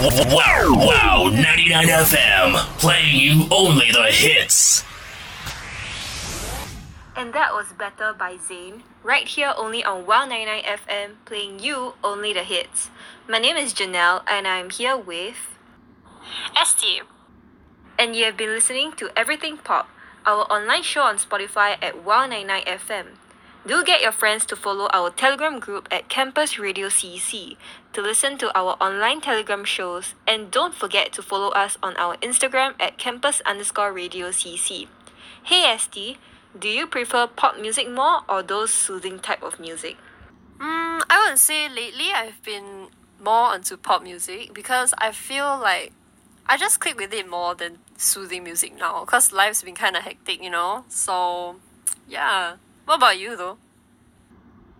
Wow, wow, 99 FM, playing you only the hits. And that was Better by Zayn, right here only on Wow 99 FM, playing you only the hits. My name is Janelle, and I'm here with. ST. And you have been listening to Everything Pop, our online show on Spotify at Wow 99 FM. Do get your friends to follow our Telegram group at Campus Radio CC to listen to our online Telegram shows, and don't forget to follow us on our Instagram at campus underscore radio CC. Hey ST, do you prefer pop music more or those soothing type of music? Mm, I would say lately I've been more onto pop music because I feel like I just click with it more than soothing music now because life's been kind of hectic, you know? So, yeah. What about you though?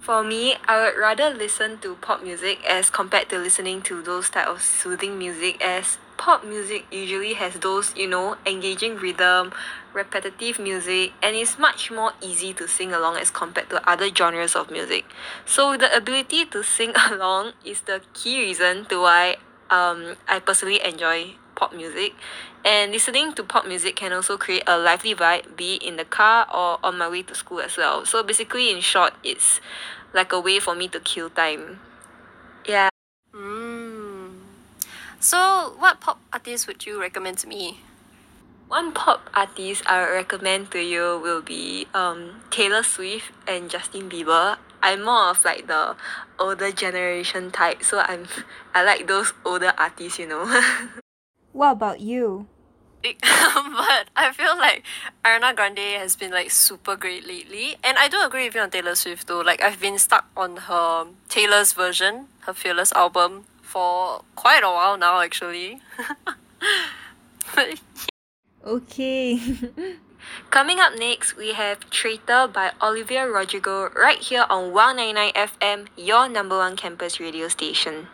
For me, I would rather listen to pop music as compared to listening to those type of soothing music as pop music usually has those, you know, engaging rhythm, repetitive music, and it's much more easy to sing along as compared to other genres of music. So the ability to sing along is the key reason to why um, I personally enjoy pop music. And listening to pop music can also create a lively vibe, be it in the car or on my way to school as well. So basically, in short, it's like a way for me to kill time. Yeah. Mm. So, what pop artist would you recommend to me? One pop artist I would recommend to you will be um, Taylor Swift and Justin Bieber. I'm more of like the older generation type, so I'm I like those older artists, you know. What about you? but I feel like Ariana Grande has been like super great lately, and I do agree with you on Taylor Swift though. Like I've been stuck on her Taylor's version, her Fearless album, for quite a while now actually. Okay. Coming up next, we have Traitor by Olivia Rodrigo right here on Wow 99 FM, your number one campus radio station.